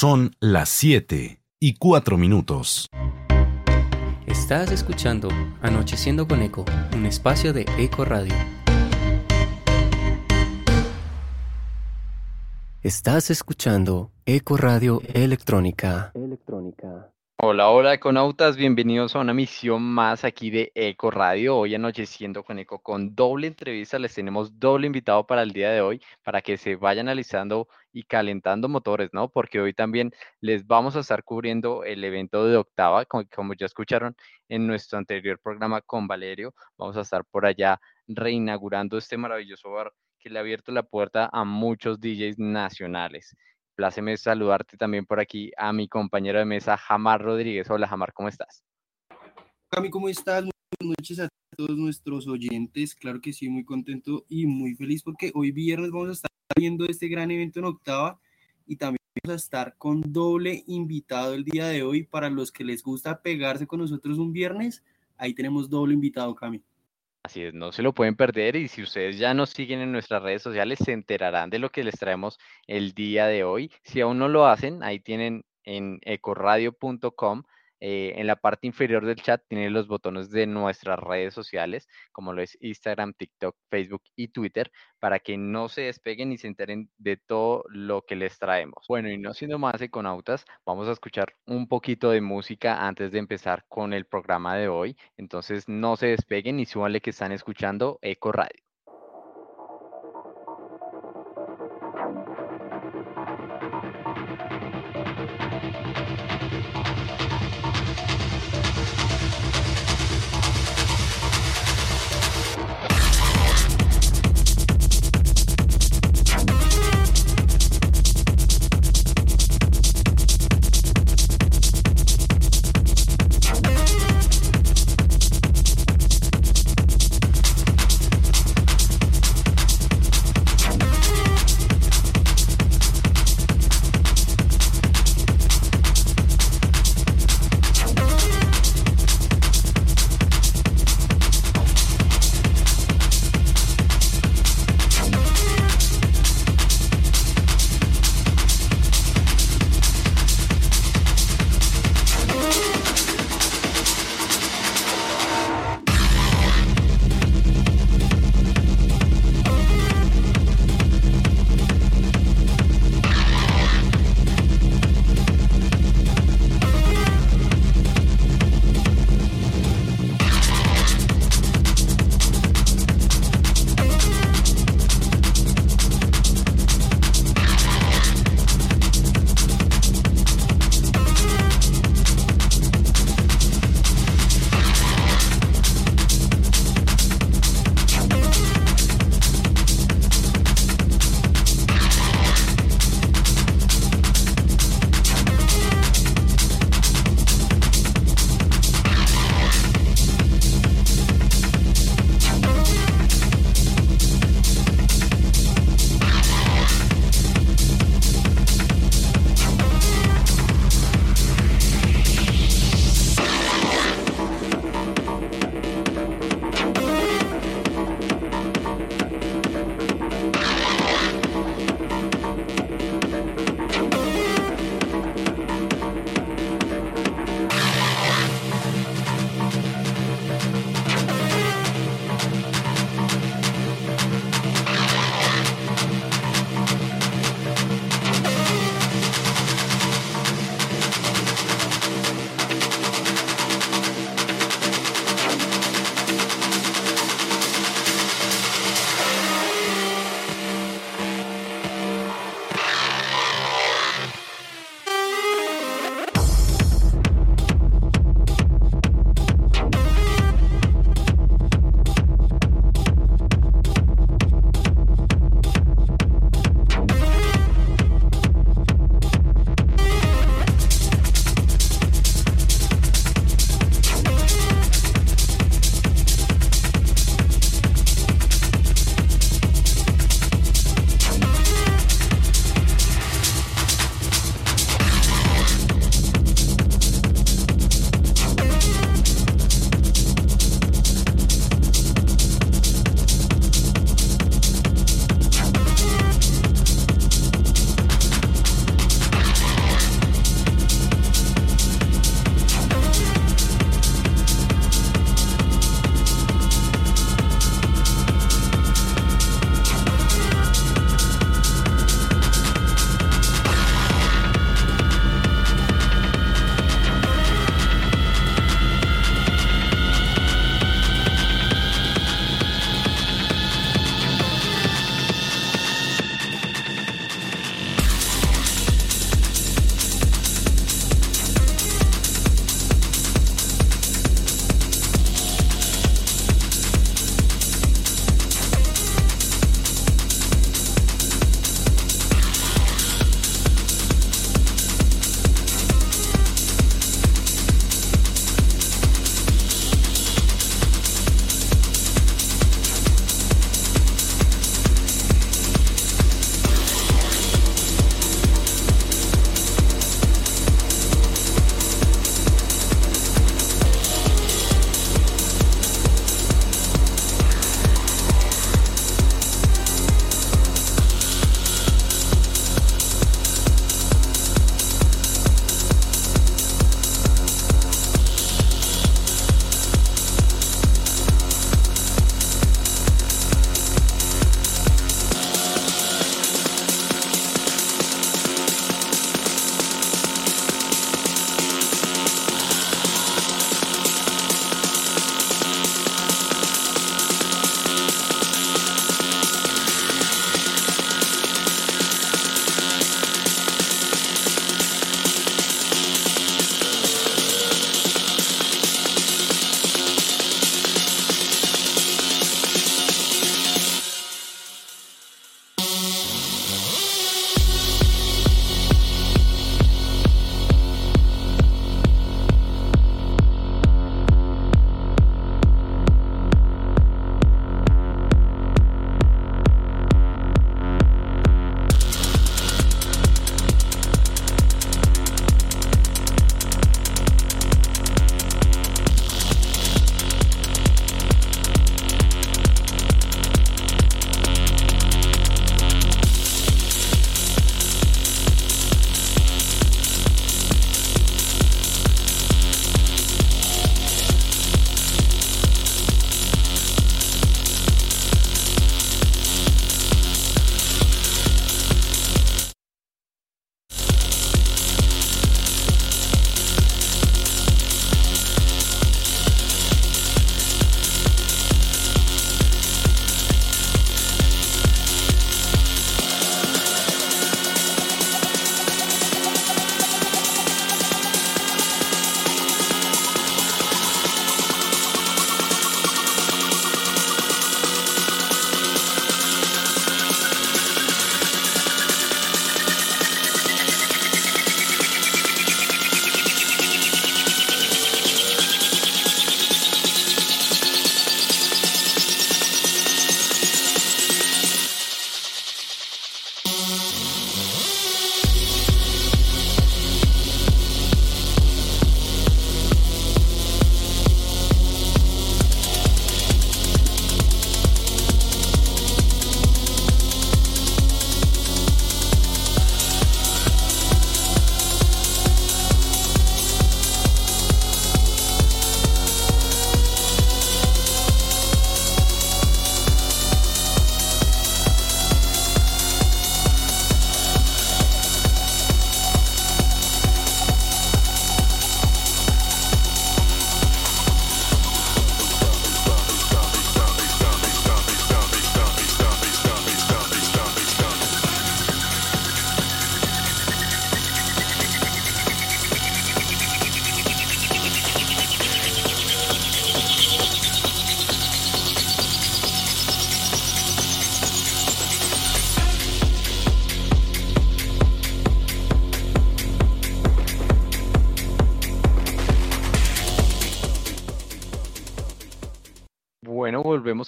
Son las 7 y 4 minutos. Estás escuchando Anocheciendo con Eco, un espacio de Eco Radio. Estás escuchando Eco Radio Electrónica. Electrónica. Hola, hola econautas, bienvenidos a una misión más aquí de Eco Radio. Hoy anocheciendo con Eco con doble entrevista, les tenemos doble invitado para el día de hoy para que se vayan analizando y calentando motores, ¿no? Porque hoy también les vamos a estar cubriendo el evento de Octava, como, como ya escucharon en nuestro anterior programa con Valerio, vamos a estar por allá reinaugurando este maravilloso bar que le ha abierto la puerta a muchos DJs nacionales. Pláceme saludarte también por aquí a mi compañero de mesa, Jamar Rodríguez. Hola, Jamar, ¿cómo estás? Cami, ¿cómo estás? Buenas noches a todos nuestros oyentes. Claro que sí, muy contento y muy feliz porque hoy viernes vamos a estar viendo este gran evento en octava y también vamos a estar con doble invitado el día de hoy. Para los que les gusta pegarse con nosotros un viernes, ahí tenemos doble invitado, Cami. Así es, no se lo pueden perder y si ustedes ya nos siguen en nuestras redes sociales se enterarán de lo que les traemos el día de hoy. Si aún no lo hacen, ahí tienen en ecoradio.com eh, en la parte inferior del chat tienen los botones de nuestras redes sociales, como lo es Instagram, TikTok, Facebook y Twitter, para que no se despeguen y se enteren de todo lo que les traemos. Bueno, y no siendo más econautas, vamos a escuchar un poquito de música antes de empezar con el programa de hoy. Entonces, no se despeguen y súbanle que están escuchando Eco Radio.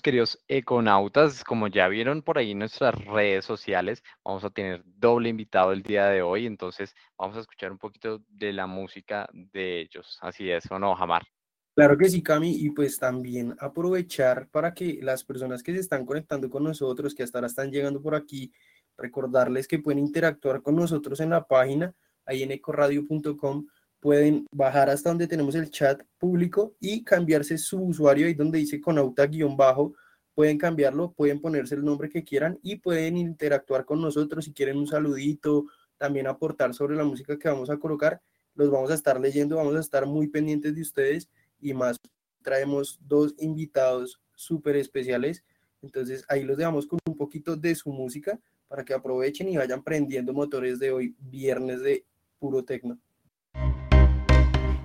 Queridos econautas. Como ya vieron por ahí en nuestras redes sociales, vamos a tener doble invitado el día de hoy, entonces vamos a escuchar un poquito de la música de ellos. Así es, ¿o no, Jamar? Claro que sí, Cami, y pues también aprovechar para que las personas que se están conectando con nosotros, que hasta ahora están llegando por aquí, recordarles que pueden interactuar con nosotros en la página, ahí en ecoradio.com, pueden bajar hasta donde tenemos el chat público y cambiarse su usuario ahí donde dice conauta-bajo, pueden cambiarlo, pueden ponerse el nombre que quieran y pueden interactuar con nosotros si quieren un saludito, también aportar sobre la música que vamos a colocar, los vamos a estar leyendo, vamos a estar muy pendientes de ustedes y más traemos dos invitados súper especiales. Entonces ahí los dejamos con un poquito de su música para que aprovechen y vayan prendiendo motores de hoy, viernes de puro tecno.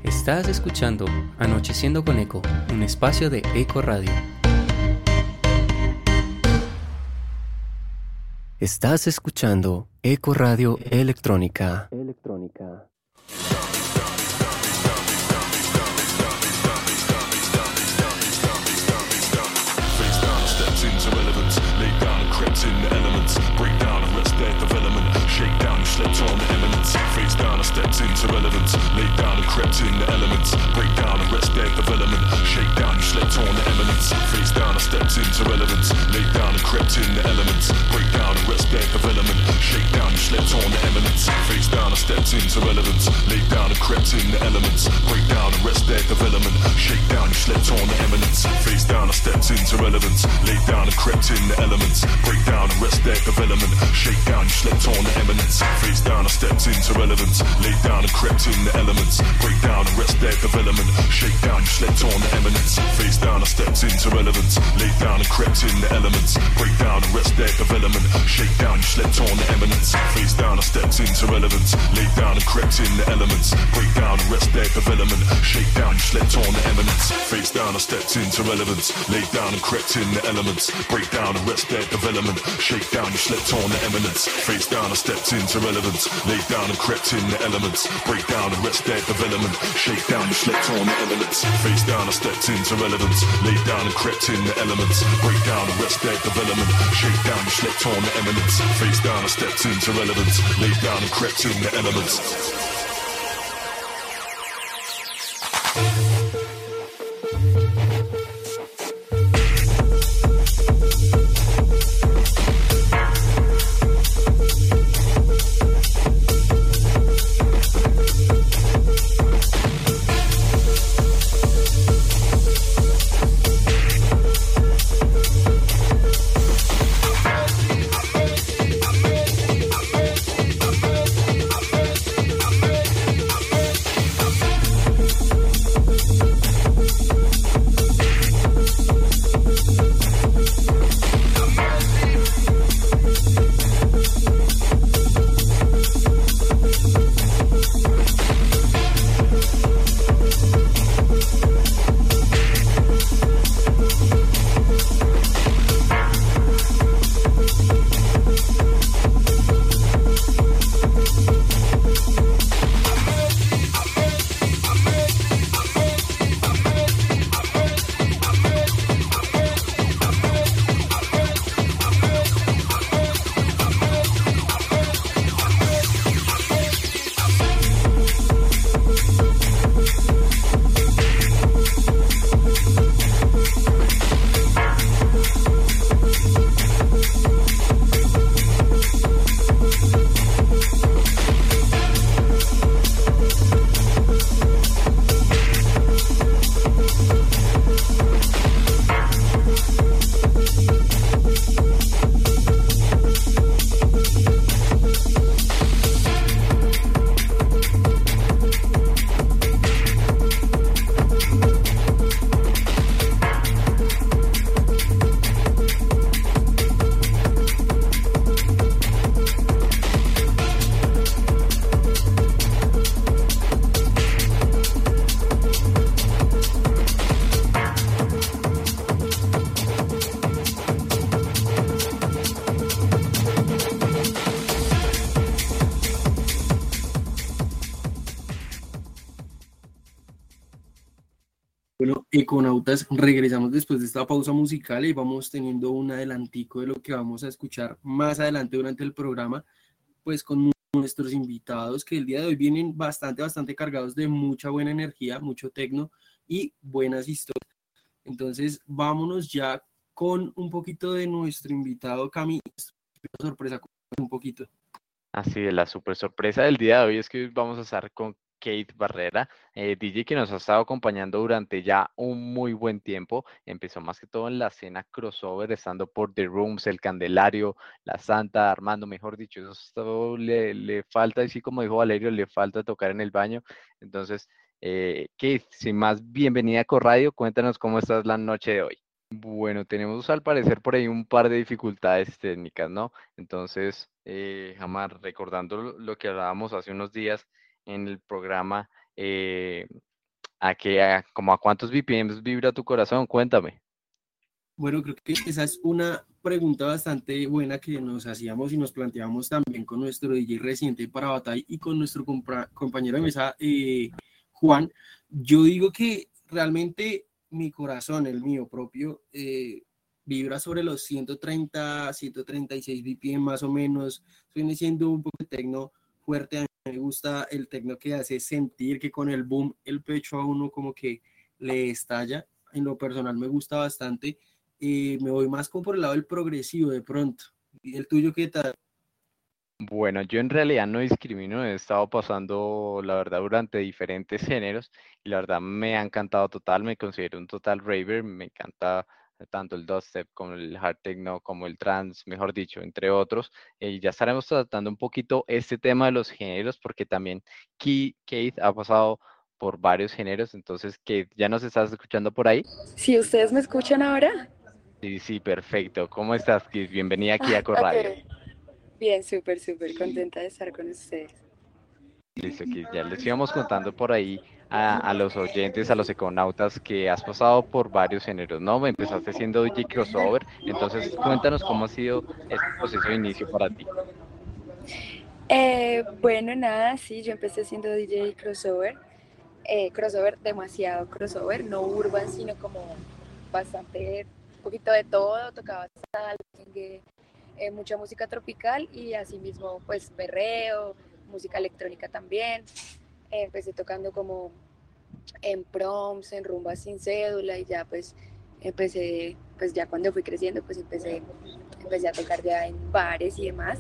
Estás escuchando Anocheciendo con Eco, un espacio de Eco Radio. Estás escuchando Eco Radio Electrónica. Electrónica. crept in the elements. Break down and rest their development. Shake down, you slept on the eminence. Face down, I stepped into relevance. Lay down and crept in the elements. Break down and rest their. Stepped into relevance. Lay down and crept in the elements. Break down and rest their development. Shake down, you slept on the eminence. Face down, I stepped into relevance. Lay down and crept in the elements. Break down and rest their development. Shake down, you slept on the eminence. Face down, I stepped into relevance. Lay down and crept in the elements. Break down and rest their development. Shake down, you slept on the eminence. Face down, I stepped into relevance. Lay down and crept in the elements. Break down and rest their development. Shake down, you slept on the eminence. Face down, I stepped into relevance. Lay down and crept in the elements. Break down and rest their development. Shake down, you slept on the eminence. Face down, I stepped into relevance. Lay down and crept in the elements. Break down and rest their development. Shake down, you slept on the eminence. Face down, I stepped into relevance. Lay down and crept in the elements. Break down and rest their development. Shake down, you slept on the eminence. Face down, I stepped into relevance. Lay down and crept in the elements. Break down and rest their development. Shake down, you slept on the eminence. Face down, I stepped into relevance. Lay down and crept in the. Break down and rest their development. Shake down, you slept on the eminence. Face down, I stepped into relevance. Lay down and crept in the elements. Econautas, regresamos después de esta pausa musical y vamos teniendo un adelantico de lo que vamos a escuchar más adelante durante el programa, pues con nuestros invitados que el día de hoy vienen bastante, bastante cargados de mucha buena energía, mucho tecno y buenas historias. Entonces, vámonos ya con un poquito de nuestro invitado Cami, sorpresa un poquito. Así de la super sorpresa del día de hoy es que vamos a estar con Kate Barrera, eh, DJ que nos ha estado acompañando durante ya un muy buen tiempo. Empezó más que todo en la escena crossover, estando por The Rooms, El Candelario, La Santa, Armando, mejor dicho, eso le, le falta, así como dijo Valerio, le falta tocar en el baño. Entonces, eh, Kate, sin más, bienvenida a Corradio, cuéntanos cómo estás la noche de hoy. Bueno, tenemos al parecer por ahí un par de dificultades técnicas, ¿no? Entonces, eh, Jamar, recordando lo que hablábamos hace unos días, en el programa, eh, a que como a cuántos BPMs vibra tu corazón, cuéntame. Bueno, creo que esa es una pregunta bastante buena que nos hacíamos y nos planteamos también con nuestro DJ reciente para Batalla y con nuestro compañero de mesa, eh, Juan. Yo digo que realmente mi corazón, el mío propio, eh, vibra sobre los 130, 136 BPM más o menos. Viene siendo un poco tecno fuerte me gusta el tecno que hace sentir que con el boom el pecho a uno como que le estalla. En lo personal me gusta bastante. y me voy más como por el lado del progresivo de pronto. ¿Y el tuyo qué tal? Bueno, yo en realidad no discrimino, he estado pasando, la verdad, durante diferentes géneros y la verdad me ha encantado total, me considero un total raver, me encanta tanto el dubstep como el hard techno, como el trance, mejor dicho, entre otros. Y ya estaremos tratando un poquito este tema de los géneros, porque también Kate ha pasado por varios géneros, entonces, Kate, ¿ya nos estás escuchando por ahí? Sí, ¿ustedes me escuchan ahora? Sí, sí, perfecto. ¿Cómo estás, Kate? Bienvenida aquí a Corradio. Bien, súper, súper contenta de estar con ustedes. Listo, Kate, ya les íbamos contando por ahí a, los oyentes, a los econautas, que has pasado por varios géneros, ¿no? Empezaste siendo DJ crossover, entonces cuéntanos cómo ha sido este proceso de inicio para ti. Eh, bueno, nada, sí, yo empecé siendo DJ crossover, eh, crossover, demasiado crossover, no urban, sino como bastante, un poquito de todo, tocaba salsa, eh, mucha música tropical y asimismo pues perreo, música electrónica también empecé tocando como en proms, en rumbas sin cédula y ya pues empecé, pues ya cuando fui creciendo pues empecé, empecé a tocar ya en bares y demás.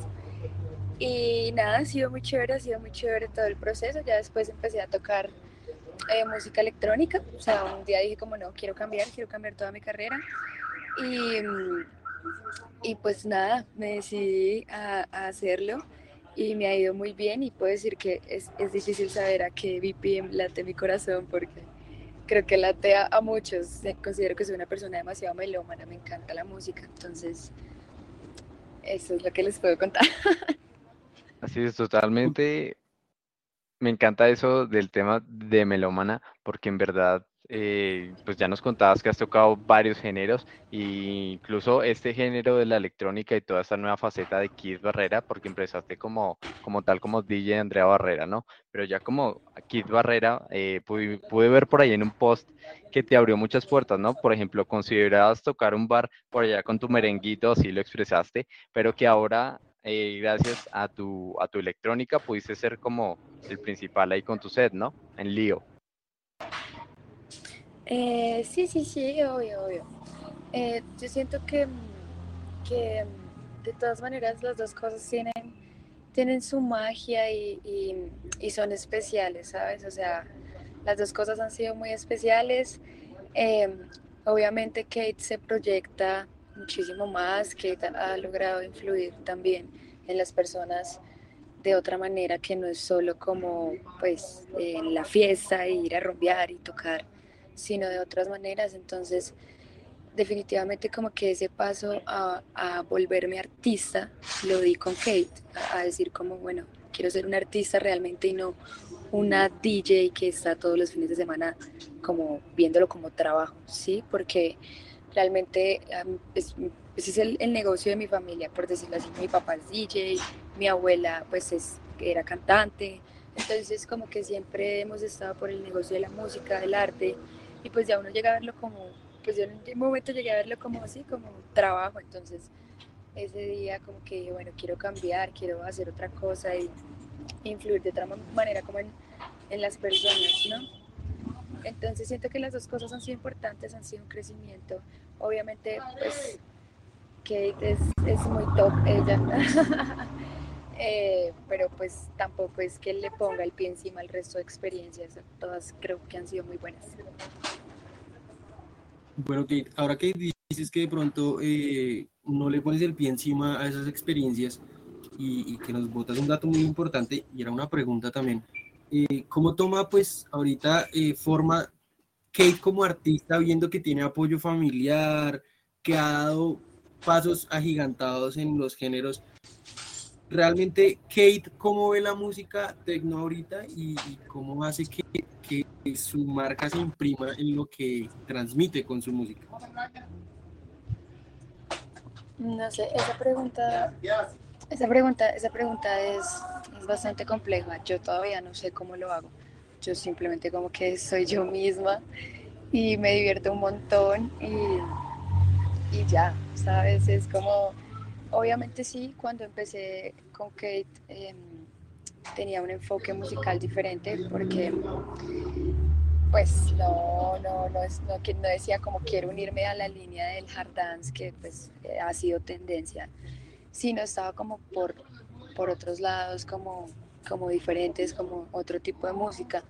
Y nada, ha sido muy chévere, ha sido muy chévere todo el proceso. Ya después empecé a tocar eh, música electrónica. O sea, un día dije como no, quiero cambiar, quiero cambiar toda mi carrera. Y, y pues nada, me decidí a, a hacerlo y me ha ido muy bien y puedo decir que es, es difícil saber a qué BPM late mi corazón porque creo que late a, muchos. Considero que soy una persona demasiado melómana, me encanta la música, entonces eso es lo que les puedo contar. Así es, totalmente. Me encanta eso del tema de melómana porque en verdad eh, pues ya nos contabas que has tocado varios géneros e incluso este género de la electrónica y toda esta nueva faceta de Kid Barrera, porque empezaste como, como tal como DJ Andrea Barrera, ¿no? Pero ya como Kid Barrera, eh, pude, ver por ahí en un post que te abrió muchas puertas, ¿no? Por ejemplo, considerabas tocar un bar por allá con tu merenguito, así lo expresaste, pero que ahora eh, gracias a tu, a tu electrónica pudiste ser como el principal ahí con tu set, ¿no? En lío. Eh, sí, sí, sí, obvio, obvio. Eh, yo siento que, que de todas maneras las dos cosas tienen, tienen su magia y, y, son especiales, ¿sabes? O sea, las dos cosas han sido muy especiales. Em, obviamente Kate se proyecta muchísimo más, Kate ha logrado influir también en las personas de otra manera que no es solo como pues en la fiesta, ir a rumbear y tocar sino de otras maneras. Entonces, definitivamente como que ese paso a, volverme artista lo di con Kate, a, decir como, bueno, quiero ser una artista realmente y no una DJ que está todos los fines de semana como viéndolo como trabajo, ¿sí? Porque realmente es, ese es el, negocio de mi familia, por decirlo así. Mi papá es DJ, mi abuela pues es, era cantante, entonces como que siempre hemos estado por el negocio de la música, del arte y pues ya uno llega a verlo como, pues yo en un momento llegué a verlo como así, como trabajo, entonces ese día como que, bueno, quiero cambiar, quiero hacer otra cosa y influir de otra manera como en, en las personas, ¿no? Entonces siento que las dos cosas han sido importantes, han sido un crecimiento. Obviamente, pues Kate es, es muy top ella, eh, pero pues tampoco es que le ponga el pie encima al resto de experiencias. Todas creo que han sido muy buenas. Bueno, Kate, ahora que dices que de pronto eh, no le pones el pie encima a esas experiencias y, y que nos botas un dato muy importante, y era una pregunta también, eh, ¿cómo toma pues ahorita eh, forma Kate como artista viendo que tiene apoyo familiar, que ha dado pasos agigantados en los géneros? Realmente, Kate, ¿cómo ve la música tecno ahorita y, y cómo hace que, que, su marca se imprima en lo que transmite con su música? No sé, esa pregunta esa pregunta, esa pregunta es, es, bastante compleja. Yo todavía no sé cómo lo hago. Yo simplemente como que soy yo misma y me divierto un montón y, y ya, ¿sabes? Es como, obviamente sí, cuando empecé con Kate eh, tenía un enfoque musical diferente porque pues no, no, no, es, no, no decía como quiero unirme a la línea del hard dance que pues ha sido tendencia sino estaba como por, por otros lados, como, como diferentes, como otro tipo de música.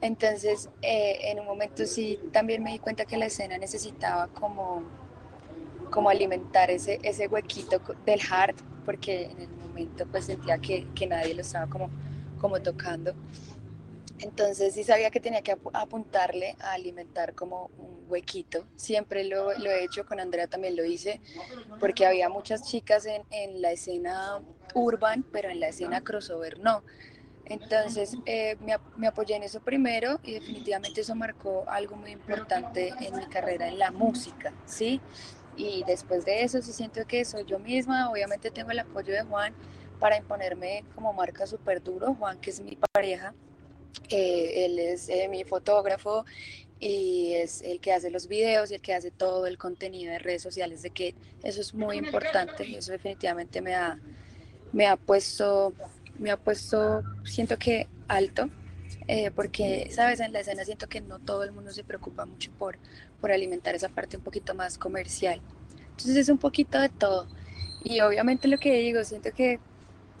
Entonces, eh, en un momento sí, también me di cuenta que la escena necesitaba como, como alimentar ese, ese huequito del hard, porque en el momento pues sentía que, que nadie lo estaba como, como tocando. Entonces sí sabía que tenía que apuntarle a alimentar como un huequito. Siempre lo, lo, he hecho, con Andrea también lo hice, porque había muchas chicas en, en la escena urban, pero en la escena crossover no. Entonces eh, me, me, apoyé en eso primero y definitivamente eso marcó algo muy importante en mi carrera en la música, ¿sí? Y después de eso sí siento que soy yo misma, obviamente tengo el apoyo de Juan para imponerme como marca súper duro, Juan que es mi pareja, eh, él es eh, mi fotógrafo y es el que hace los videos y el que hace todo el contenido de redes sociales de que eso es muy importante. Eso definitivamente me ha me ha puesto me ha puesto siento que alto eh, porque sabes en la escena siento que no todo el mundo se preocupa mucho por por alimentar esa parte un poquito más comercial entonces es un poquito de todo y obviamente lo que digo siento que,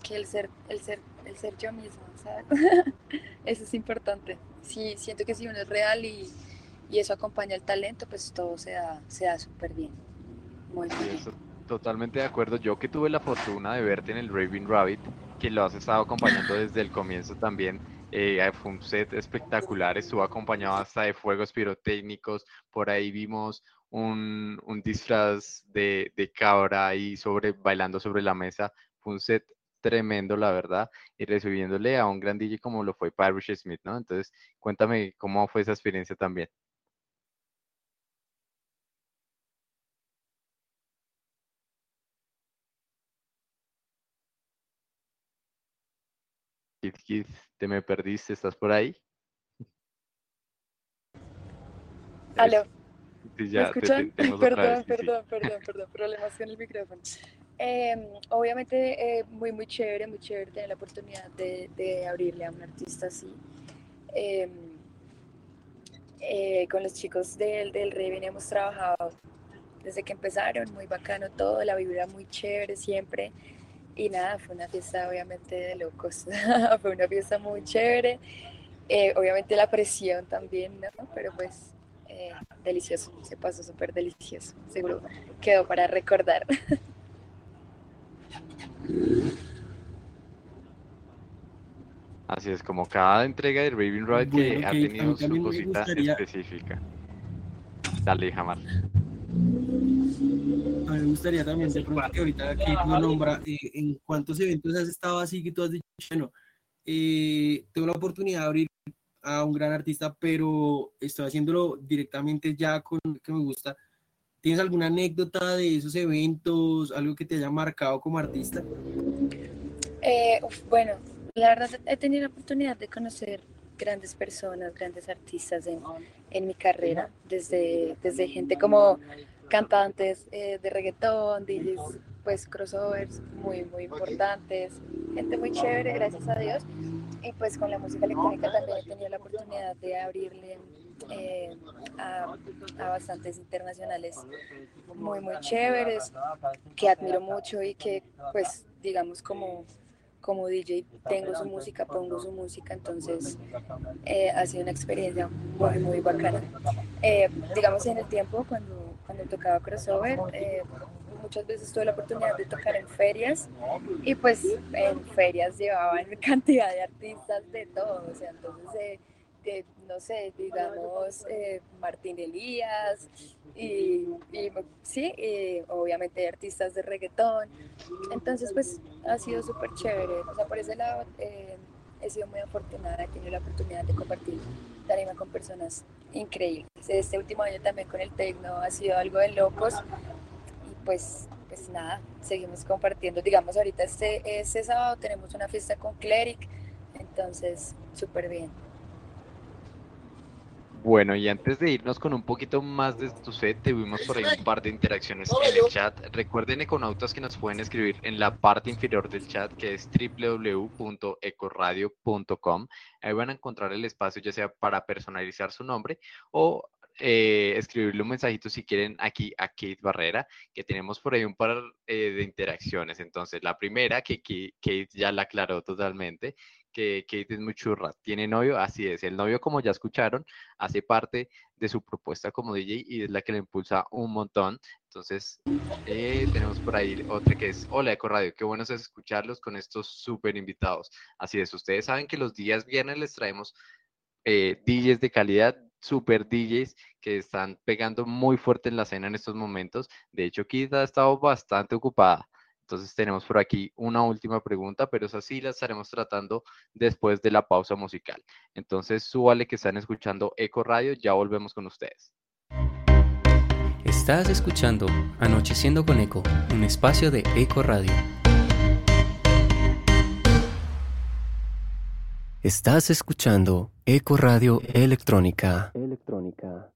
que el ser el ser el ser yo mismo eso es importante. Sí, siento que si uno es real y, y eso acompaña el talento, pues todo se da, se da súper bien. Muy bien. Totalmente de acuerdo. Yo que tuve la fortuna de verte en el Raven Rabbit, que lo has estado acompañando desde el comienzo también. Eh, fue un set espectacular, estuvo acompañado hasta de fuegos pirotécnicos. Por ahí vimos un, disfraz de, cabra ahí sobre, bailando sobre la mesa. Fue un set tremendo, la verdad, y recibiéndole a un gran DJ como lo fue Parrish Smith, ¿no? Entonces, cuéntame cómo fue esa experiencia también. Kid, Kid, te me perdiste, ¿estás por ahí? Aló. Sí, ya, ¿Me escuchan? te, te, perdón, perdón, sí. perdón, perdón, problemas con el micrófono. Eh, obviamente, eh, muy, muy chévere, muy chévere tener la oportunidad de, de abrirle a un artista así. Eh, con los chicos del, del Raven hemos trabajado desde que empezaron, muy bacano todo, la vibra muy chévere siempre. Y nada, fue una fiesta obviamente de locos, fue una fiesta muy chévere. obviamente la presión también, ¿no? Pero pues delicioso, se pasó súper delicioso, seguro quedó para recordar. Así es, como cada entrega de Raven Ride que ha tenido su cosita gustaría- específica. Dale, Jamar. Gustaría también, de pronto que ahorita que lo nombra, eh, en cuántos eventos has estado así que tú has dicho, bueno, eh, tengo la oportunidad de abrir a un gran artista, pero estoy haciéndolo directamente ya con que me gusta. ¿Tienes alguna anécdota de esos eventos, algo que te haya marcado como artista? Eh, uf, bueno, la verdad he tenido la oportunidad de conocer grandes personas, grandes artistas en, en mi carrera, desde, desde gente como cantantes eh, de reggaetón, DJs, pues crossovers muy, muy importantes, gente muy chévere, gracias a Dios. Y pues con la música electrónica también he tenido la oportunidad de abrirle eh, a, a, bastantes internacionales muy, muy chéveres, que admiro mucho y que pues digamos como como DJ tengo su música, pongo su música, entonces eh, ha sido una experiencia muy, muy bacana. Eh, digamos en el tiempo, cuando, cuando tocaba crossover, eh, muchas veces tuve la oportunidad de tocar en ferias y pues en ferias llevaban cantidad de artistas de todo, o sea, entonces no sé, digamos, eh, Martín Elías, y, sí, obviamente artistas de reggaetón. Entonces, pues ha sido súper chévere. O sea, por ese lado eh, he sido muy afortunada, he tenido la oportunidad de compartir tarima con personas increíbles. Este último año también con el Tecno ha sido algo de locos. Y pues, pues nada, seguimos compartiendo. Digamos, ahorita este, este sábado tenemos una fiesta con Cleric, entonces súper bien. Bueno, y antes de irnos con un poquito más de tu set, tuvimos por ahí un par de interacciones en el chat. Recuerden, econautas, que nos pueden escribir en la parte inferior del chat, que es www.ecoradio.com. Ahí van a encontrar el espacio, ya sea para personalizar su nombre o eh, escribirle un mensajito si quieren aquí a Kate Barrera, que tenemos por ahí un par eh, de interacciones. Entonces, la primera, que Kate ya la aclaró totalmente, que Kate es muy churra. ¿Tiene novio? Así es. El novio, como ya escucharon, hace parte de su propuesta como DJ y es la que le impulsa un montón. Entonces, eh, tenemos por ahí otra que es, hola Eco Radio, qué bueno es escucharlos con estos súper invitados. Así es, ustedes saben que los días viernes les traemos eh, DJs de calidad, super DJs que están pegando muy fuerte en la escena en estos momentos. De hecho, Kate ha estado bastante ocupada. Entonces tenemos por aquí una última pregunta, pero esa sí la estaremos tratando después de la pausa musical. Entonces súbale que están escuchando Eco Radio, ya volvemos con ustedes. Estás escuchando Anocheciendo con Eco, un espacio de Eco Radio. Estás escuchando Eco Radio Electrónica. Electrónica.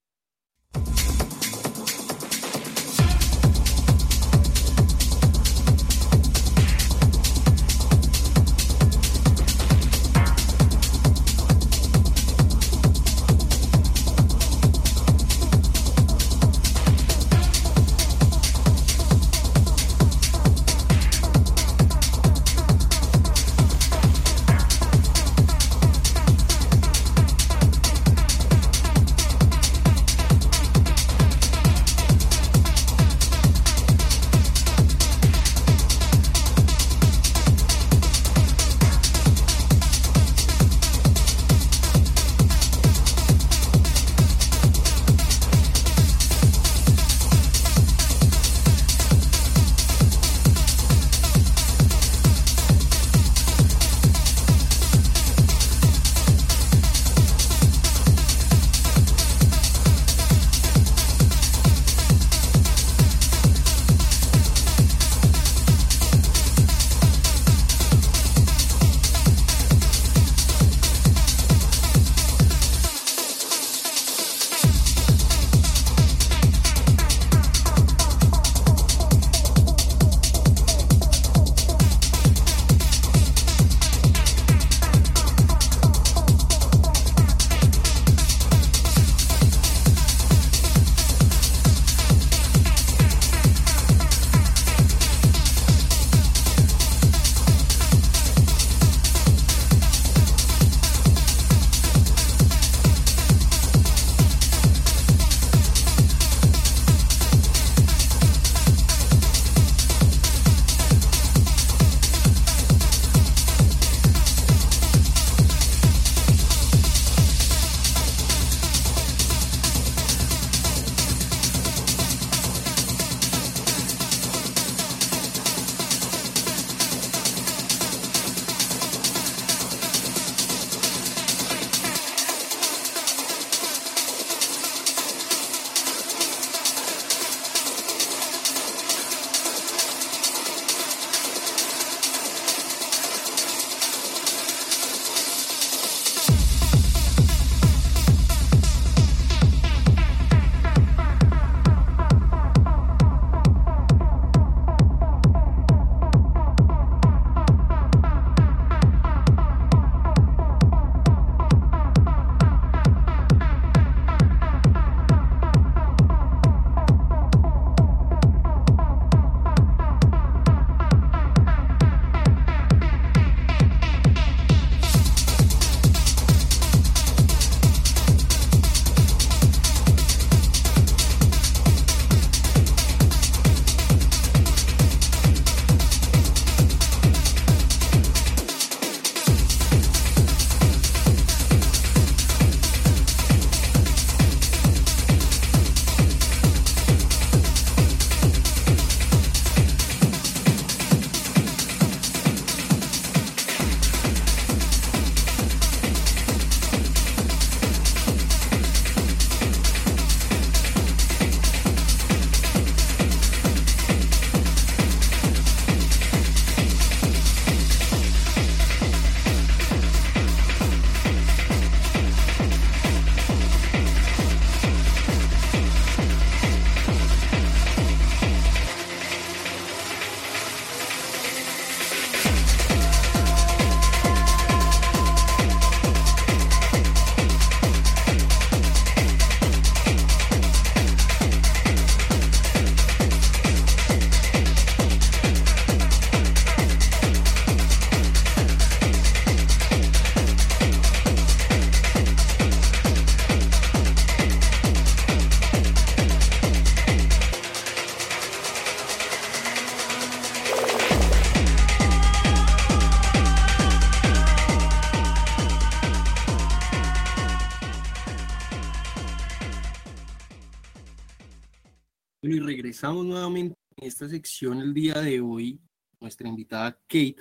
Regresamos nuevamente en esta sección el día de hoy, nuestra invitada Kate,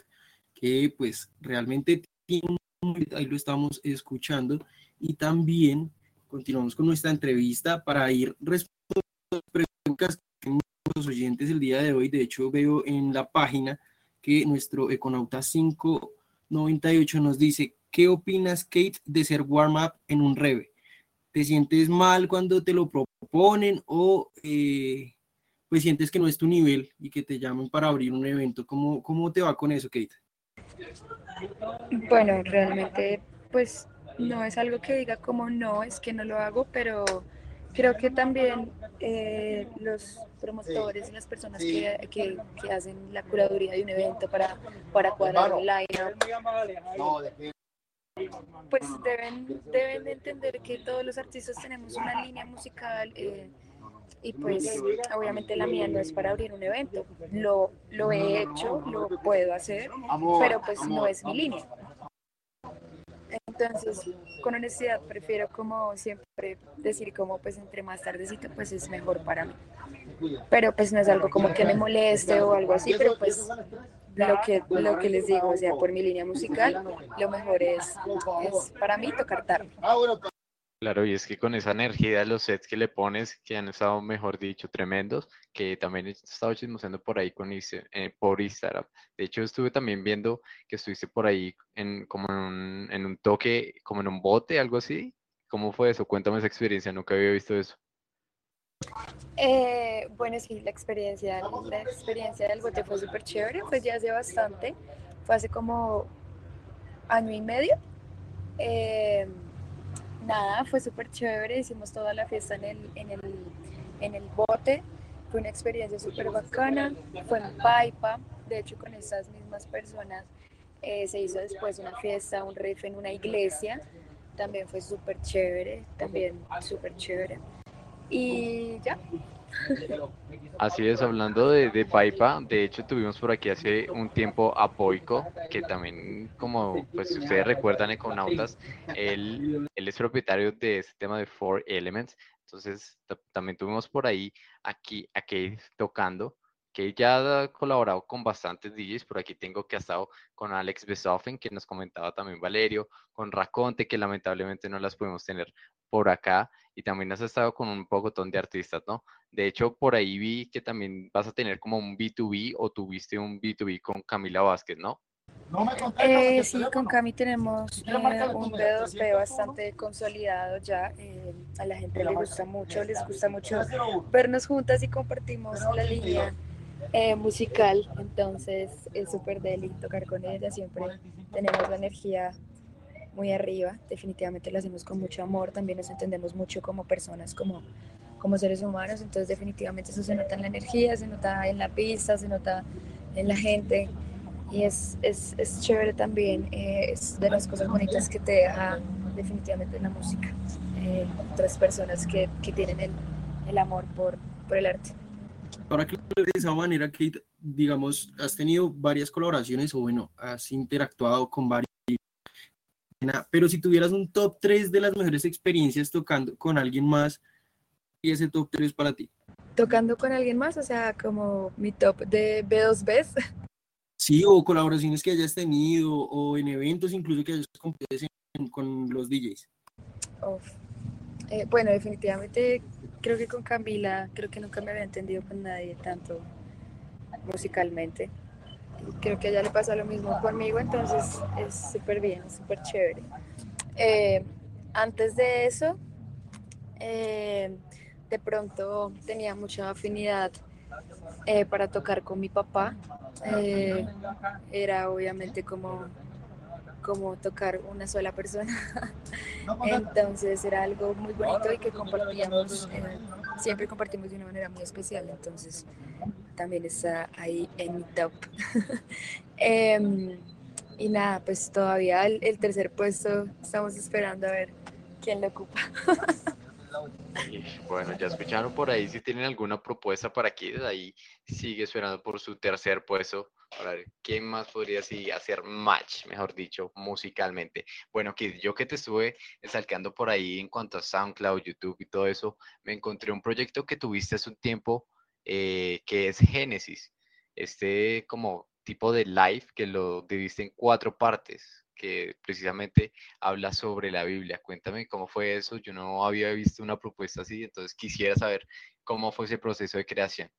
que pues realmente tiene un, ahí lo estamos escuchando, y también continuamos con nuestra entrevista para ir respondiendo preguntas que los oyentes el día de hoy. De hecho, veo en la página que nuestro Econauta 598 nos dice, ¿qué opinas, Kate, de ser warm-up en un reve? ¿Te sientes mal cuando te lo proponen o eh, pues sientes que no es tu nivel y que te llamen para abrir un evento? ¿Cómo, cómo te va con eso, Kate? Bueno, realmente pues no es algo que diga como no, es que no lo hago, pero creo que también eh, los promotores y las personas que, que, que, hacen la curaduría de un evento para, para cuadrar un line pues deben, deben entender que todos los artistas tenemos una línea musical eh, y pues obviamente la mía no es para abrir un evento. Lo, lo he hecho, lo puedo hacer, pero pues no es mi línea. Entonces, con honestidad, prefiero como siempre decir como pues entre más tardecito pues es mejor para mí. Pero pues no es algo como que me moleste o algo así, pero pues lo que, lo que les digo, o sea, por mi línea musical, lo mejor es, para mí tocar tarde. Claro, y es que con esa energía los sets que le pones, que han estado, mejor dicho, tremendos, que también he estado chismoseando por ahí con, eh, por Instagram. De hecho, estuve también viendo que estuviste por ahí en, como en un, en un toque, como en un bote, algo así. ¿Cómo fue eso? Cuéntame esa experiencia, nunca había visto eso. Eh, bueno, sí, la experiencia, la experiencia del bote fue súper chévere, pues ya hace bastante, fue hace como año y medio. Eh, nada, fue súper chévere, hicimos toda la fiesta en el, en el, en el bote, fue una experiencia súper bacana, fue en Paipa, de hecho con esas mismas personas eh, se hizo después una fiesta, un riff en una iglesia, también fue súper chévere, también súper chévere. Y ya, Así es, hablando de, de, Paipa, de hecho tuvimos por aquí hace un tiempo a Boico, que también, como pues ustedes recuerdan, Econautas, él, él es propietario de este tema de Four Elements, entonces también tuvimos por ahí aquí a Kate tocando, que ya ha colaborado con bastantes DJs, por aquí tengo que ha estado con Alex Besoffen, que nos comentaba también Valerio, con Raconte, que lamentablemente no las pudimos tener por acá, y también has estado con un pocotón de artistas, ¿no? De hecho, por ahí vi que también vas a tener como un B2B o tuviste un B2B con Camila Vázquez, ¿no? Eh, sí, con Cami tenemos eh, un B2B bastante consolidado ya. Eh, a la gente le gusta mucho, les gusta mucho vernos juntas y compartimos la línea eh, musical. Entonces es súper deli tocar con ella. Siempre tenemos la energía muy arriba. Definitivamente lo hacemos con mucho amor. También nos entendemos mucho como personas, como como seres humanos, entonces definitivamente eso se nota en la energía, se nota en la pista, se nota en la gente y es, es, es chévere también, eh, es de las cosas bonitas que te deja definitivamente la música, eh, otras personas que, que tienen el, el, amor por, por el arte. Ahora que de esa manera, Kate, digamos, has tenido varias colaboraciones o bueno, has interactuado con varios pero si tuvieras un top 3 de las mejores experiencias tocando con alguien más, y ese top 3 para ti? Tocando con alguien más, o sea, como mi top de B2Bs. Sí, o colaboraciones que hayas tenido, o en eventos incluso que hayas compartido con los DJs. Eh, bueno, definitivamente creo que con Camila, creo que nunca me había entendido con nadie tanto musicalmente. Creo que a ella le pasa lo mismo conmigo, entonces es súper bien, súper chévere. Eh, antes de eso, eh, de pronto tenía mucha afinidad eh, para tocar con mi papá. Eh, era obviamente como, como tocar una sola persona. Entonces era algo muy bonito y que compartíamos, eh, siempre compartimos de una manera muy especial. Entonces también está ahí en mi top. Em, y nada, pues todavía el, el tercer puesto estamos esperando a ver quién lo ocupa. bueno, ya escucharon por ahí si tienen alguna propuesta para Kid, ahí sigue esperando por su tercer puesto. Para quién más podría hacer match, mejor dicho, musicalmente. Bueno, Kid, yo que te estuve salcando por ahí en cuanto a SoundCloud, YouTube y todo eso, me encontré un proyecto que tuviste hace un tiempo eh, que es Génesis, este como tipo de live que lo dividiste en cuatro partes, que precisamente habla sobre la Biblia. Cuéntame cómo fue eso, yo no había visto una propuesta así, entonces quisiera saber cómo fue ese proceso de creación.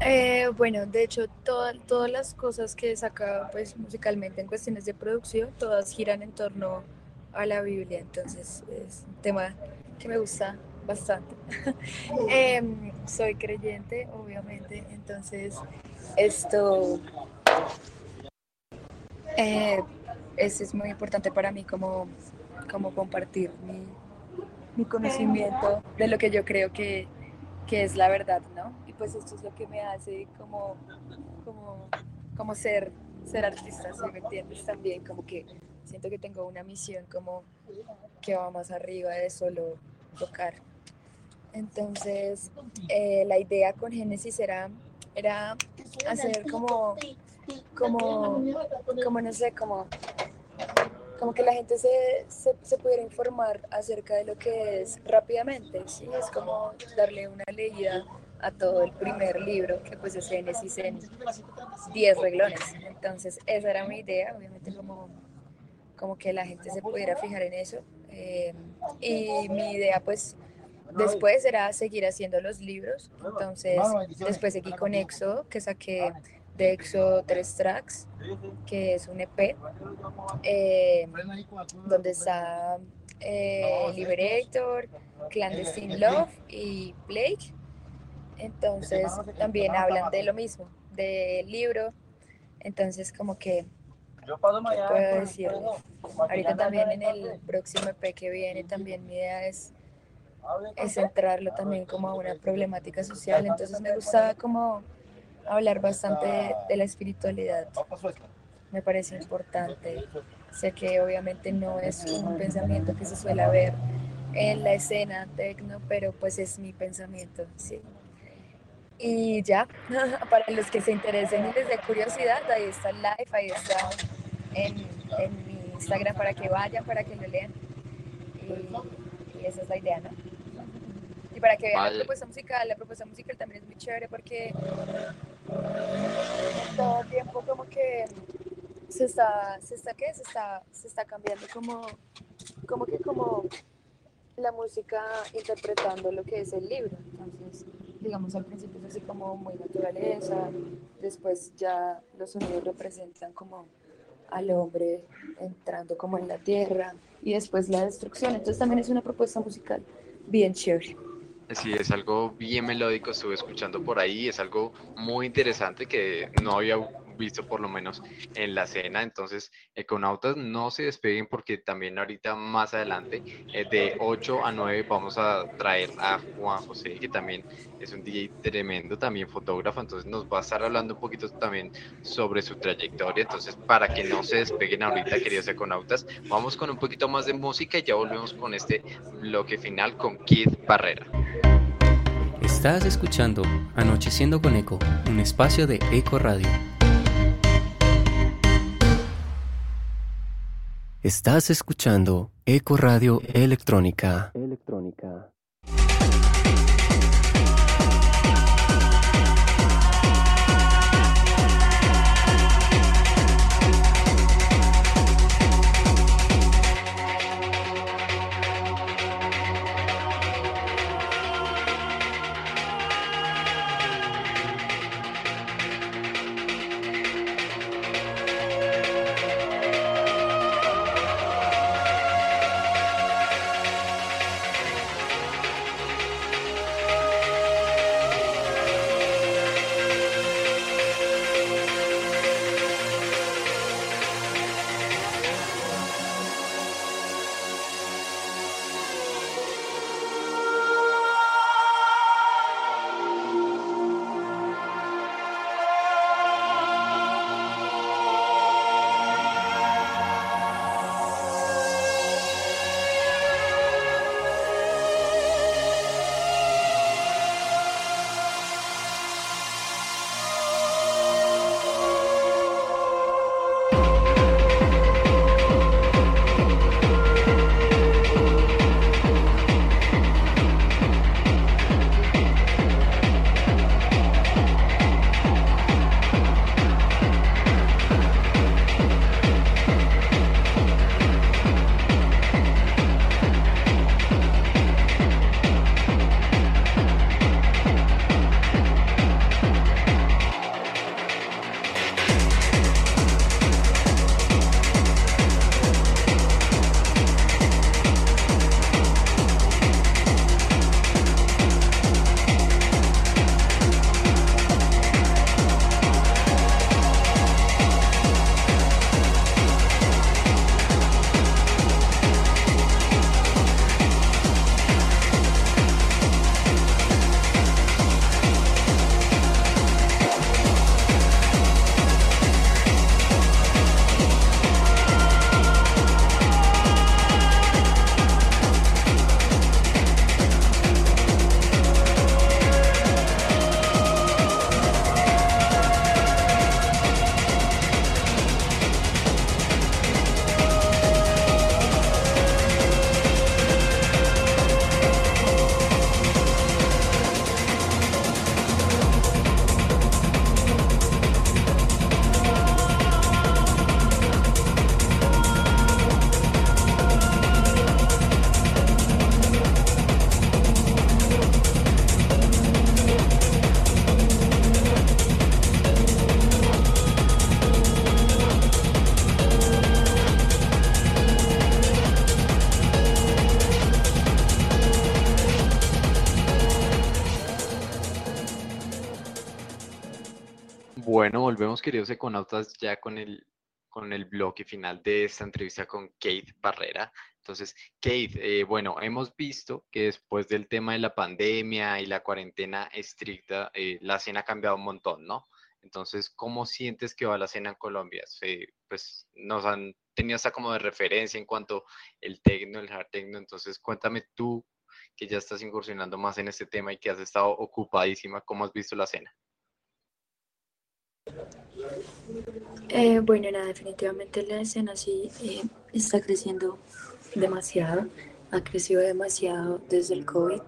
Eh, bueno, de hecho, todas las cosas que he sacado pues, musicalmente en cuestiones de producción, todas giran en torno a la Biblia, entonces es un tema que me gusta bastante. Em, soy creyente, obviamente, entonces esto eh, es muy importante para mí como, como compartir mi, mi conocimiento de lo que yo creo que, que es la verdad, ¿no? pues esto es lo que me hace como, como, como ser, ser artista, ¿sí me entiendes? También como que siento que tengo una misión como que va más arriba de solo tocar. Entonces, eh, la idea con Génesis era, era hacer como, como, como, no sé, como, como que la gente se, se, pudiera informar acerca de lo que es rápidamente, ¿sí? Es como darle una leída a todo el primer libro, que pues es Génesis en 10 reglones. Entonces, esa era mi idea, obviamente como, como que la gente se pudiera fijar en eso. Eh, y mi idea pues después era seguir haciendo los libros. Entonces, después seguí con EXO, que saqué de EXO tres tracks, que es un EP, eh, donde está eh, Liberator, Clandestine Love y Blake. Entonces también hablan de lo mismo, del libro. Entonces como que, ¿qué puedo decirles? Ahorita también en el próximo EP que viene también mi idea es, es centrarlo también como a una problemática social. Entonces me gustaba como hablar bastante de, la espiritualidad. Me parece importante. Sé que obviamente no es un pensamiento que se suele ver en la escena tecno, pero pues es mi pensamiento, sí. Y ya, para los que se interesen y les dé curiosidad, ahí está el live, ahí está en, en, mi Instagram para que vayan, para que lo lean. Y, esa es la idea, ¿no? Y para que vean la propuesta musical, la propuesta musical también es muy chévere porque todo el tiempo como que se está, se está, ¿qué? Se está, se está cambiando como, como que como la música interpretando lo que es el libro. Entonces, digamos, al principio es así como muy naturaleza, después ya los sonidos representan como al hombre entrando como en la tierra y después la destrucción. Entonces también es una propuesta musical bien chévere. Sí, es algo bien melódico, estuve escuchando por ahí, es algo muy interesante que no había visto por lo menos en la cena. Entonces, Econautas, no se despeguen porque también ahorita más adelante, eh, de 8 a 9, vamos a traer a Juan José, que también es un DJ tremendo, también fotógrafo. Entonces, nos va a estar hablando un poquito también sobre su trayectoria. Entonces, para que no se despeguen ahorita, queridos Econautas, vamos con un poquito más de música y ya volvemos con este bloque final con Kid Barrera. Estás escuchando Anocheciendo con Eco, un espacio de Eco Radio. Estás escuchando Eco Radio Electrónica. Electrónica. Volvemos queridos econautas ya con el, con el bloque final de esta entrevista con Kate Barrera. Entonces, Kate, eh, bueno, hemos visto que después del tema de la pandemia y la cuarentena estricta, eh, la escena ha cambiado un montón, ¿no? Entonces, ¿cómo sientes que va la escena en Colombia? pues nos han tenido hasta como de referencia en cuanto el tecno, el hard techno. Entonces, cuéntame tú que ya estás incursionando más en este tema y que has estado ocupadísima, ¿cómo has visto la escena? Eh, bueno, nada, definitivamente la escena sí eh, está creciendo demasiado, ha crecido demasiado desde el COVID.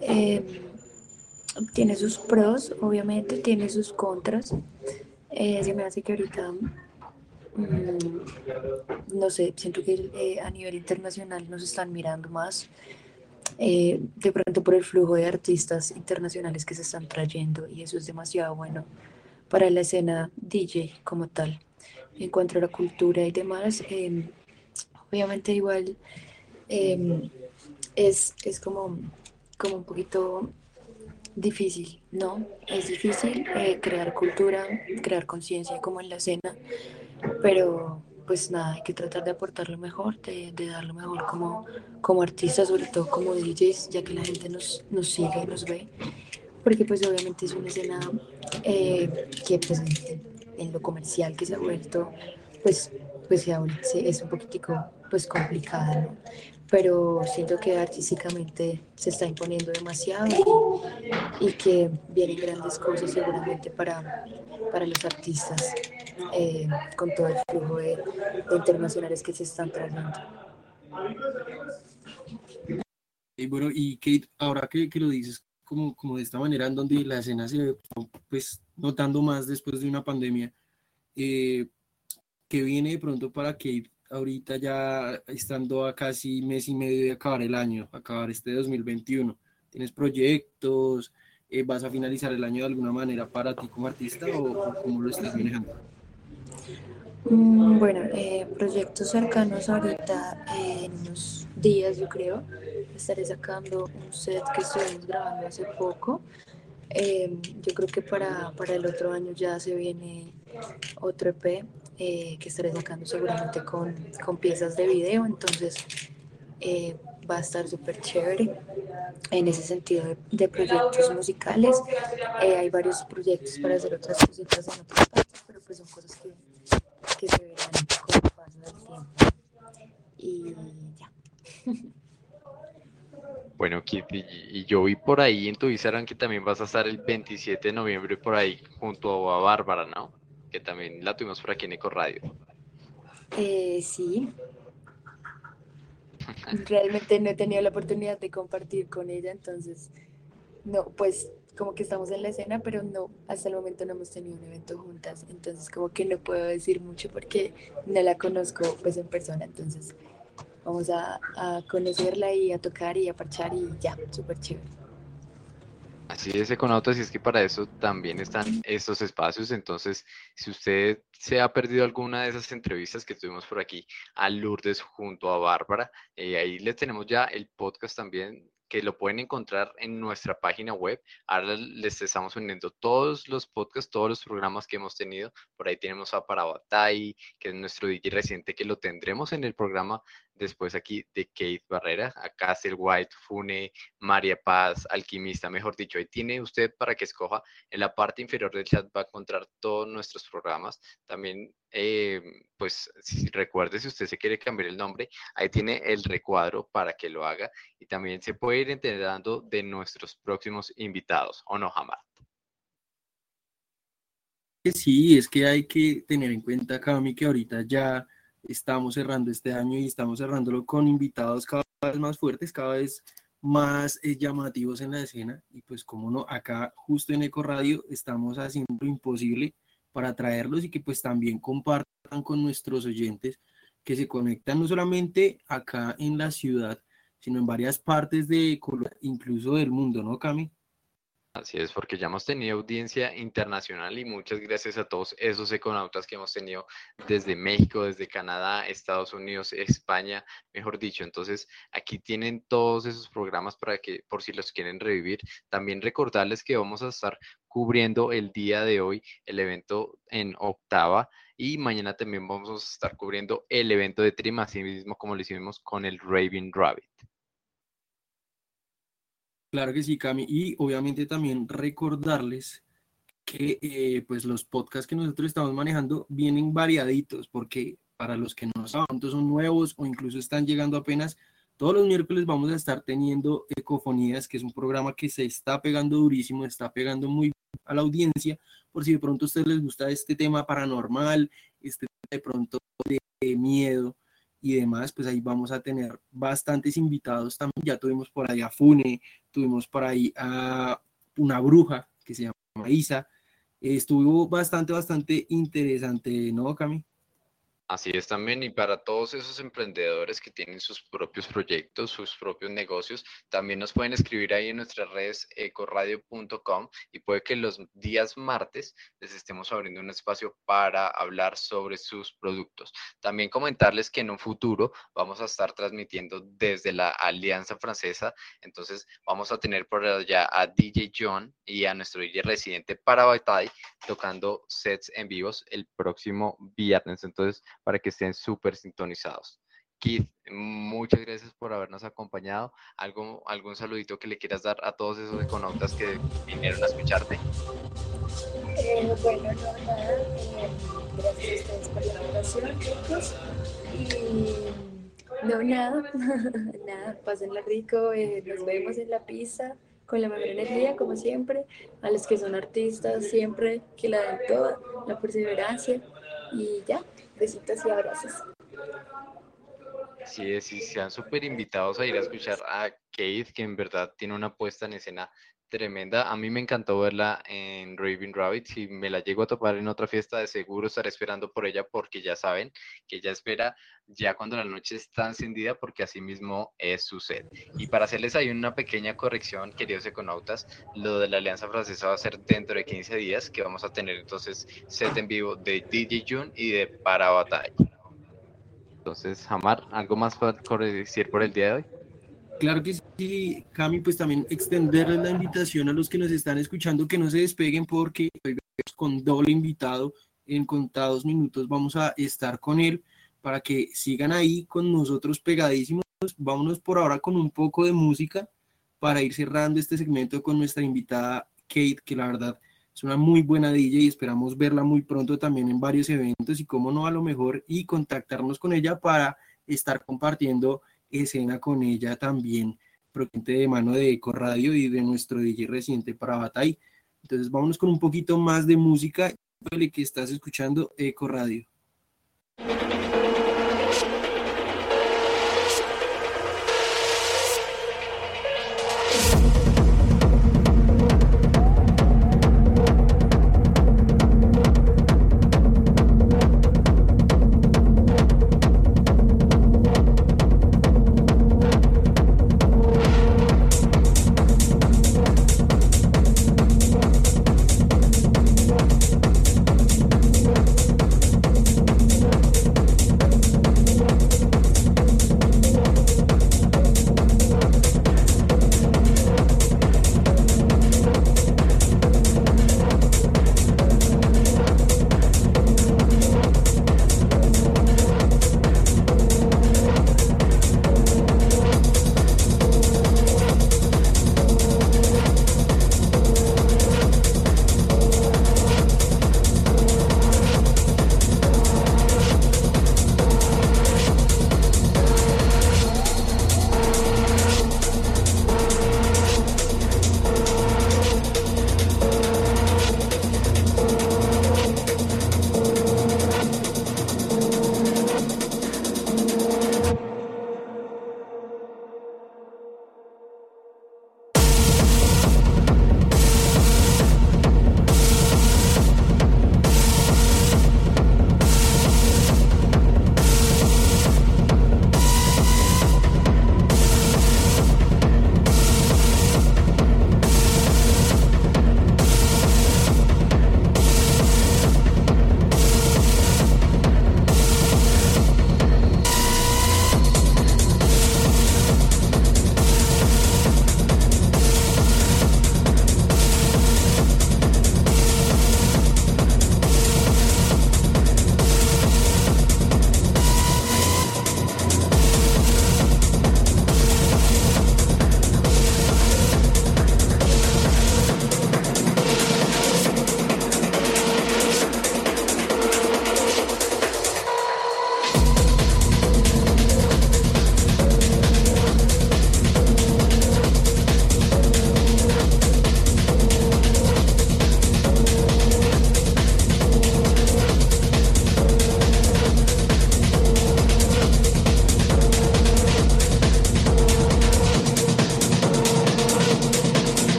Em, tiene sus pros, obviamente, tiene sus contras. Eh, se me hace que ahorita, mm, no sé, siento que a nivel internacional nos están mirando más. de pronto por el flujo de artistas internacionales que se están trayendo y eso es demasiado bueno para la escena DJ como tal. En cuanto a la cultura y demás, em, obviamente igual em, es, es como, como un poquito difícil, ¿no? Es difícil eh, crear cultura, crear conciencia como en la escena, pero pues nada, hay que tratar de aportar lo mejor, de, de dar lo mejor como, como artistas, sobre todo como DJs, ya que la gente nos, nos sigue, nos ve porque pues obviamente es una escena eh, que pues en, lo comercial que se ha vuelto, pues, pues es un poquitico pues complicada, ¿no? pero siento que artísticamente se está imponiendo demasiado y, que vienen grandes cosas seguramente para, para los artistas eh, con todo el flujo de, internacionales que se están trayendo. Y bueno, y Kate, ahora que, que lo dices, como, como de esta manera en donde la escena se pues notando más después de una pandemia, eh, que viene de pronto para que ahorita ya estando a casi mes y medio de acabar el año, acabar este 2021? ¿Tienes proyectos? Eh, ¿Vas a finalizar el año de alguna manera para ti como artista o, cómo lo estás manejando? Mm, bueno, eh, proyectos cercanos ahorita en unos días yo creo estaré sacando un set que estuvimos grabando hace poco. Em, yo creo que para, para, el otro año ya se viene otro EP eh, que estaré sacando seguramente con, con piezas de video, entonces eh, va a estar súper chévere en ese sentido de, proyectos musicales. Eh, hay varios proyectos para hacer otras cositas en otras partes, pero pues son cosas que Bueno, Kitty, y yo vi por ahí en tu Instagram que también vas a estar el 27 de noviembre por ahí junto a Bárbara, ¿no? Que también la tuvimos por aquí en Eco Radio. Eh, sí. Realmente no he tenido la oportunidad de compartir con ella, entonces, no, pues como que estamos en la escena, pero no, hasta el momento no hemos tenido un evento juntas, entonces como que no puedo decir mucho porque no la conozco pues en persona, entonces vamos a, conocerla y a tocar y a parchar y ya, súper chévere. Así es, Econautas, y es que para eso también están estos espacios. Entonces, si usted se ha perdido alguna de esas entrevistas que tuvimos por aquí a Lourdes junto a Bárbara, eh, ahí le tenemos ya el podcast también que lo pueden encontrar en nuestra página web. Ahora les estamos uniendo todos los podcasts, todos los programas que hemos tenido. Por ahí tenemos a Parabatay, que es nuestro DJ reciente, que lo tendremos en el programa después aquí de Kate Barrera, a Castle White, Fune, María Paz, Alquimista, mejor dicho. Ahí tiene usted para que escoja. En la parte inferior del chat va a encontrar todos nuestros programas. También, eh, pues, si recuerde, si usted se quiere cambiar el nombre, ahí tiene el recuadro para que lo haga. Y también se puede ir enterando de nuestros próximos invitados, ¿o no, Hamad? Sí, es que hay que tener en cuenta, Cami, que ahorita ya estamos cerrando este año y estamos cerrándolo con invitados cada vez más fuertes, cada vez más eh, llamativos en la escena. Y pues como no, acá justo en Eco Radio estamos haciendo lo imposible para traerlos y que pues también compartan con nuestros oyentes que se conectan no solamente acá en la ciudad, sino en varias partes de Colombia, incluso del mundo, ¿no, Cami? Así es, porque ya hemos tenido audiencia internacional y muchas gracias a todos esos econautas que hemos tenido desde México, desde Canadá, Estados Unidos, España, mejor dicho. Entonces, aquí tienen todos esos programas para que, por si los quieren revivir, también recordarles que vamos a estar cubriendo el día de hoy el evento en octava y mañana también vamos a estar cubriendo el evento de Trim, así mismo como lo hicimos con el Raven Rabbit. Claro que sí, Cami. Y obviamente también recordarles que eh, pues los podcasts que nosotros estamos manejando vienen variaditos, porque para los que no saben, son nuevos o incluso están llegando apenas, todos los miércoles vamos a estar teniendo Ecofonías, que es un programa que se está pegando durísimo, está pegando muy a la audiencia, por si de pronto a ustedes les gusta este tema paranormal, este de pronto de miedo, y demás, pues ahí vamos a tener bastantes invitados también. Ya tuvimos por ahí a Fune, tuvimos por ahí a una bruja que se llama Isa. Estuvo bastante, bastante interesante, ¿no, Cami? Así es también, y para todos esos emprendedores que tienen sus propios proyectos, sus propios negocios, también nos pueden escribir ahí en nuestras redes ecoradio.com y puede que los días martes les estemos abriendo un espacio para hablar sobre sus productos. También comentarles que en un futuro vamos a estar transmitiendo desde la Alianza Francesa, entonces vamos a tener por allá a DJ John y a nuestro DJ residente para Bataille tocando sets en vivos el próximo viernes. Entonces, para que estén súper sintonizados. Keith, muchas gracias por habernos acompañado. ¿Algo, ¿Algún saludito que le quieras dar a todos esos econautas que vinieron a escucharte? Eh, bueno, no, nada. Eh, gracias a ustedes por la invitación, chicos. Y no, nada. nada, pásenla rico. Eh, nos vemos en la pizza con la mejor energía, como siempre. A los que son artistas, siempre que la den toda, la perseverancia. Y ya, Besitos y abrazos. Sí, sí, sean súper invitados a ir a escuchar a Kate, que en verdad tiene una puesta en escena tremenda. A mí me encantó verla en Raven Rabbit. Si me la llego a topar en otra fiesta, de seguro estaré esperando por ella porque ya saben que ella espera ya cuando la noche está encendida porque así mismo es su set. Y para hacerles ahí una pequeña corrección, queridos econautas, lo de la Alianza Francesa va a ser dentro de 15 días que vamos a tener entonces set en vivo de DJ June y de Para Batalla. Entonces, Hamar, ¿algo más para decir por el día de hoy? Claro que sí, Cami, pues también extenderles la invitación a los que nos están escuchando que no se despeguen porque con doble invitado en contados minutos vamos a estar con él para que sigan ahí con nosotros pegadísimos. Vámonos por ahora con un poco de música para ir cerrando este segmento con nuestra invitada Kate, que la verdad es una muy buena DJ y esperamos verla muy pronto también en varios eventos y cómo no a lo mejor y contactarnos con ella para estar compartiendo escena con ella también, proveniente de mano de Eco Radio y de nuestro DJ reciente para Batay. Entonces vámonos con un poquito más de música que estás escuchando Eco Radio.